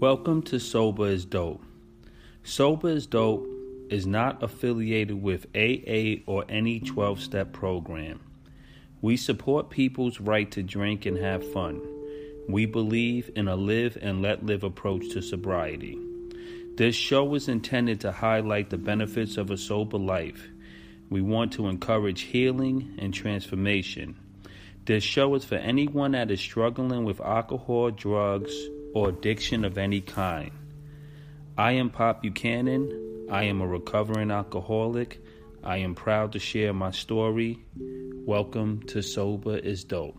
Welcome to Sober is Dope. Sober is Dope is not affiliated with AA or any 12 step program. We support people's right to drink and have fun. We believe in a live and let live approach to sobriety. This show is intended to highlight the benefits of a sober life. We want to encourage healing and transformation. This show is for anyone that is struggling with alcohol, drugs, or addiction of any kind. I am Pop Buchanan. I am a recovering alcoholic. I am proud to share my story. Welcome to Sober is Dope.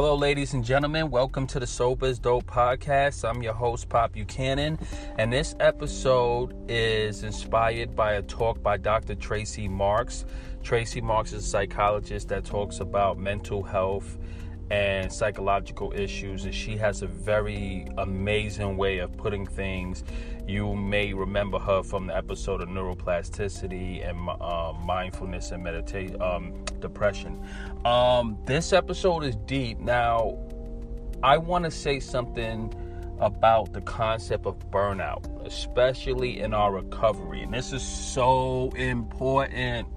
Hello, ladies and gentlemen. Welcome to the Sober is Dope podcast. I'm your host, Pop Buchanan, and this episode is inspired by a talk by Dr. Tracey Marks. Tracey Marks is a psychologist that talks about mental health and psychological issues, and she has a very amazing way of putting things. You may remember her from the episode of neuroplasticity and uh, mindfulness and meditation, um, depression. Um, this episode is deep. Now, I want to say something about the concept of burnout, especially in our recovery, and this is so important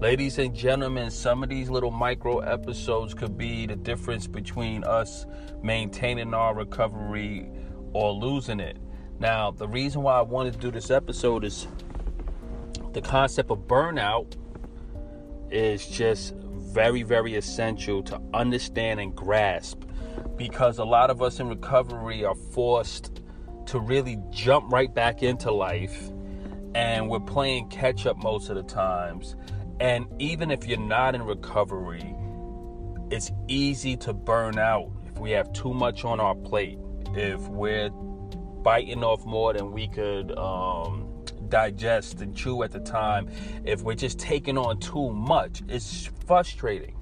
Ladies and gentlemen, some of these little micro episodes could be the difference between us maintaining our recovery or losing it. Now, the reason why I wanted to do this episode is the concept of burnout is just very, very essential to understand and grasp because a lot of us in recovery are forced to really jump right back into life and we're playing catch up most of the times and even if you're not in recovery, it's easy to burn out if we have too much on our plate. If we're biting off more than we could um, digest and chew at the time, if we're just taking on too much, it's frustrating.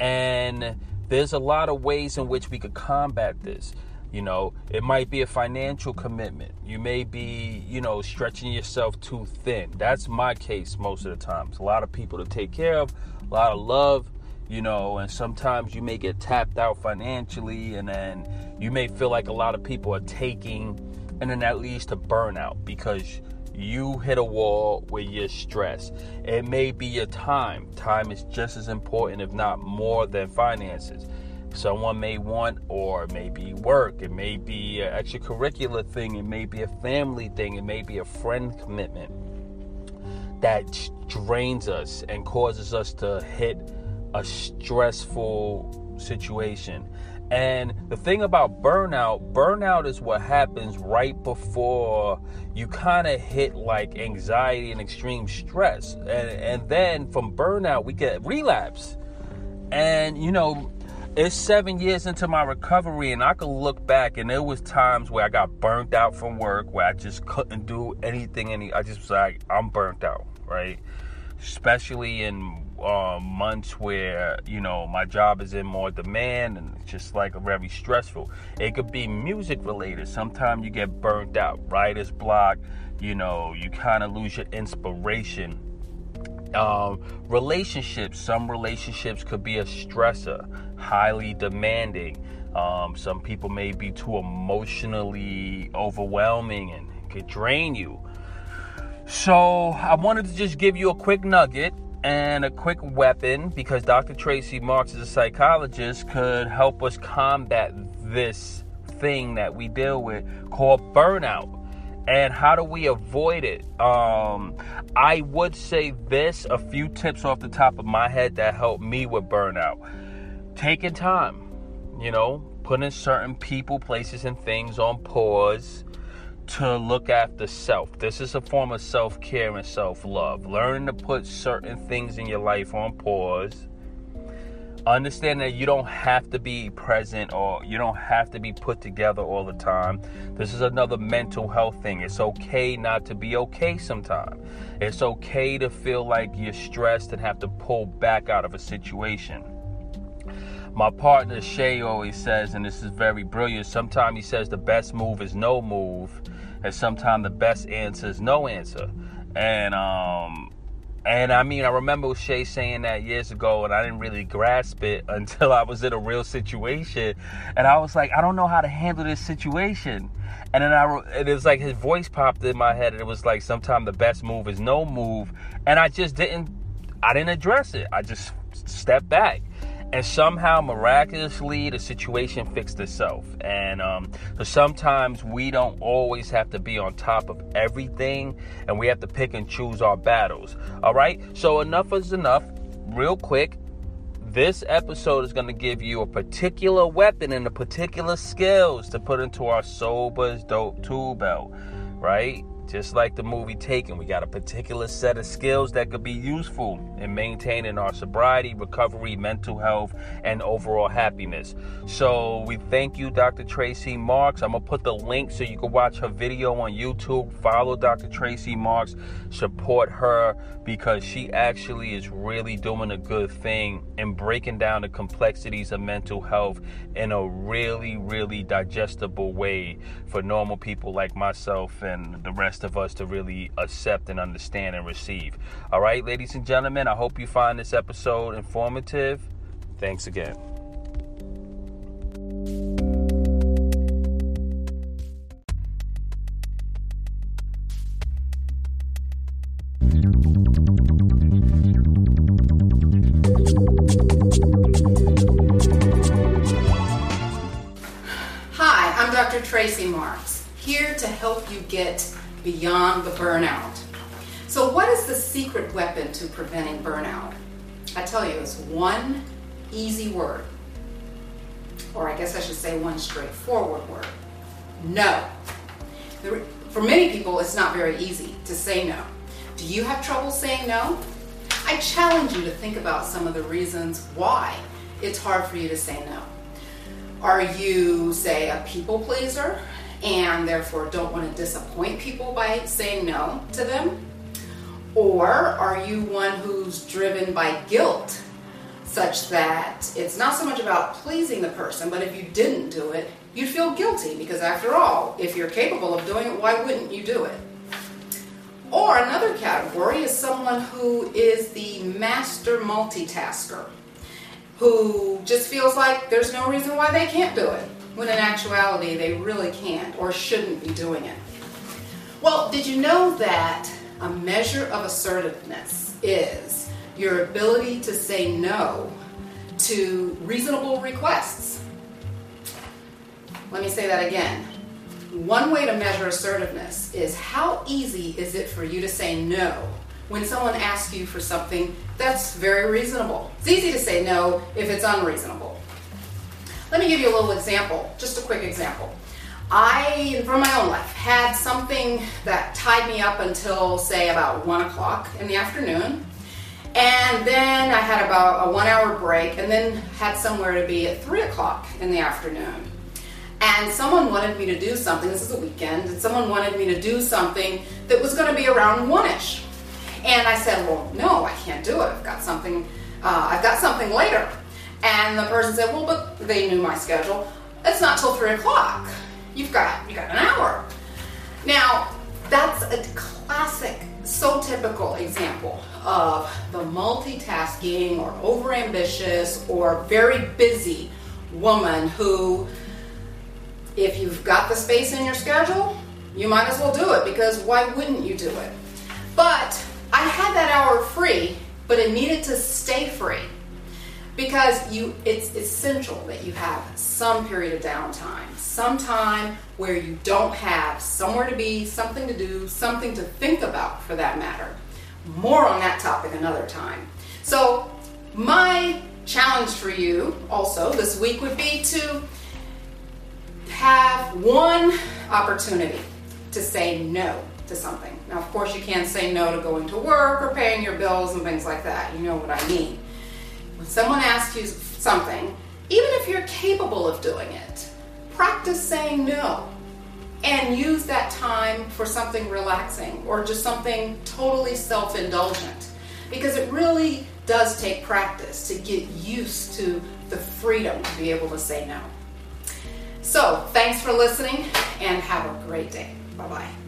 And there's a lot of ways in which we could combat this. You know, it might be a financial commitment. You may be, you know, stretching yourself too thin. That's my case most of the times. A lot of people to take care of, a lot of love, you know, and sometimes you may get tapped out financially, and then you may feel like a lot of people are taking, and then that leads to burnout because you hit a wall where you're stressed. It may be your time. Time is just as important, if not more, than finances someone may want, or maybe work, it may be an extracurricular thing, it may be a family thing, it may be a friend commitment that drains us and causes us to hit a stressful situation. And the thing about burnout, burnout is what happens right before you kind of hit like anxiety and extreme stress. And, and then from burnout, we get relapse. And, you know, it's seven years into my recovery and i can look back and there was times where i got burnt out from work where i just couldn't do anything any i just was like i'm burnt out right? Especially in uh, months where you know my job is in more demand and it's just like very stressful. It could be music related. Sometimes you get burnt out writer's block you know you kind of lose your inspiration um, relationships. Some relationships could be a stressor highly demanding. Um, some people may be too emotionally overwhelming and could drain you. So i wanted to just give you a quick nugget and a quick weapon because dr tracey marks is a psychologist could help us combat this thing that we deal with called burnout and how do we avoid it um, i would say this a few tips off the top of my head that helped me with burnout taking time you know putting certain people places and things on pause to look after self. This is a form of self care and self love. Learn to put certain things in your life on pause. Understand that you don't have to be present or you don't have to be put together all the time. This is another mental health thing. It's okay not to be okay sometimes. It's okay to feel like you're stressed and have to pull back out of a situation. My partner Shay always says, and this is very brilliant, sometimes he says the best move is no move and sometimes the best answer is no answer. And um and I mean I remember Shay saying that years ago and I didn't really grasp it until I was in a real situation and I was like I don't know how to handle this situation. And then I it was like his voice popped in my head and it was like sometimes the best move is no move and I just didn't I didn't address it. I just stepped back and somehow miraculously the situation fixed itself. And um, so sometimes we don't always have to be on top of everything and we have to pick and choose our battles. All right? So enough is enough. Real quick this episode is going to give you a particular weapon and a particular skills to put into our sober's dope tool belt. Right just like the movie Taken, we got a particular set of skills that could be useful in maintaining our sobriety, recovery, mental health, and overall happiness. So we thank you, Dr. Tracey Marks. I'm gonna put the link so you can watch her video on YouTube. Follow Dr. Tracey Marks, support her because she actually is really doing a good thing in breaking down the complexities of mental health in a really, really digestible way for normal people like myself and the rest of us to really accept and understand and receive. All right, ladies and gentlemen, I hope you find this episode informative. Thanks again. Tracey Marks, here to help you get beyond the burnout. So, what is the secret weapon to preventing burnout? I tell you, it's one easy word, or I guess I should say one straightforward word no. For many people, it's not very easy to say no. Do you have trouble saying no? I challenge you to think about some of the reasons why it's hard for you to say no. Are you, say, a people pleaser and therefore don't want to disappoint people by saying no to them? Or are you one who's driven by guilt, such that it's not so much about pleasing the person, but if you didn't do it, you'd feel guilty because, after all, if you're capable of doing it, why wouldn't you do it? Or another category is someone who is the master multitasker, who just feels like there's no reason why they can't do it when in actuality they really can't or shouldn't be doing it. Well, did you know that a measure of assertiveness is your ability to say no to reasonable requests? Let me say that again. One way to measure assertiveness is how easy is it for you to say no when someone asks you for something that's very reasonable. It's easy to say no if it's unreasonable. Let me give you a little example, just a quick example. I, from my own life, had something that tied me up until, say, about 1 o'clock in the afternoon. And then I had about a one hour break and then had somewhere to be at 3 o'clock in the afternoon. And someone wanted me to do something, this is a weekend, and someone wanted me to do something that was going to be around 1 ish. And I said, well, no, I can't do it. I've got something, uh, I've got something later. And the person said, well, but they knew my schedule. It's not till three o'clock. You've got you got an hour. Now, that's a classic, so typical example of the multitasking or overambitious or very busy woman who, if you've got the space in your schedule, you might as well do it because why wouldn't you do it? But I had that hour free, but it needed to stay free because you it's essential that you have some period of downtime some time where you don't have somewhere to be something to do something to think about for that matter more on that topic another time so my challenge for you also this week would be to have one opportunity to say no to something. Now, of course, you can't say no to going to work or paying your bills and things like that. You know what I mean. When someone asks you something, even if you're capable of doing it, practice saying no and use that time for something relaxing or just something totally self indulgent because it really does take practice to get used to the freedom to be able to say no. So, thanks for listening and have a great day. Bye bye.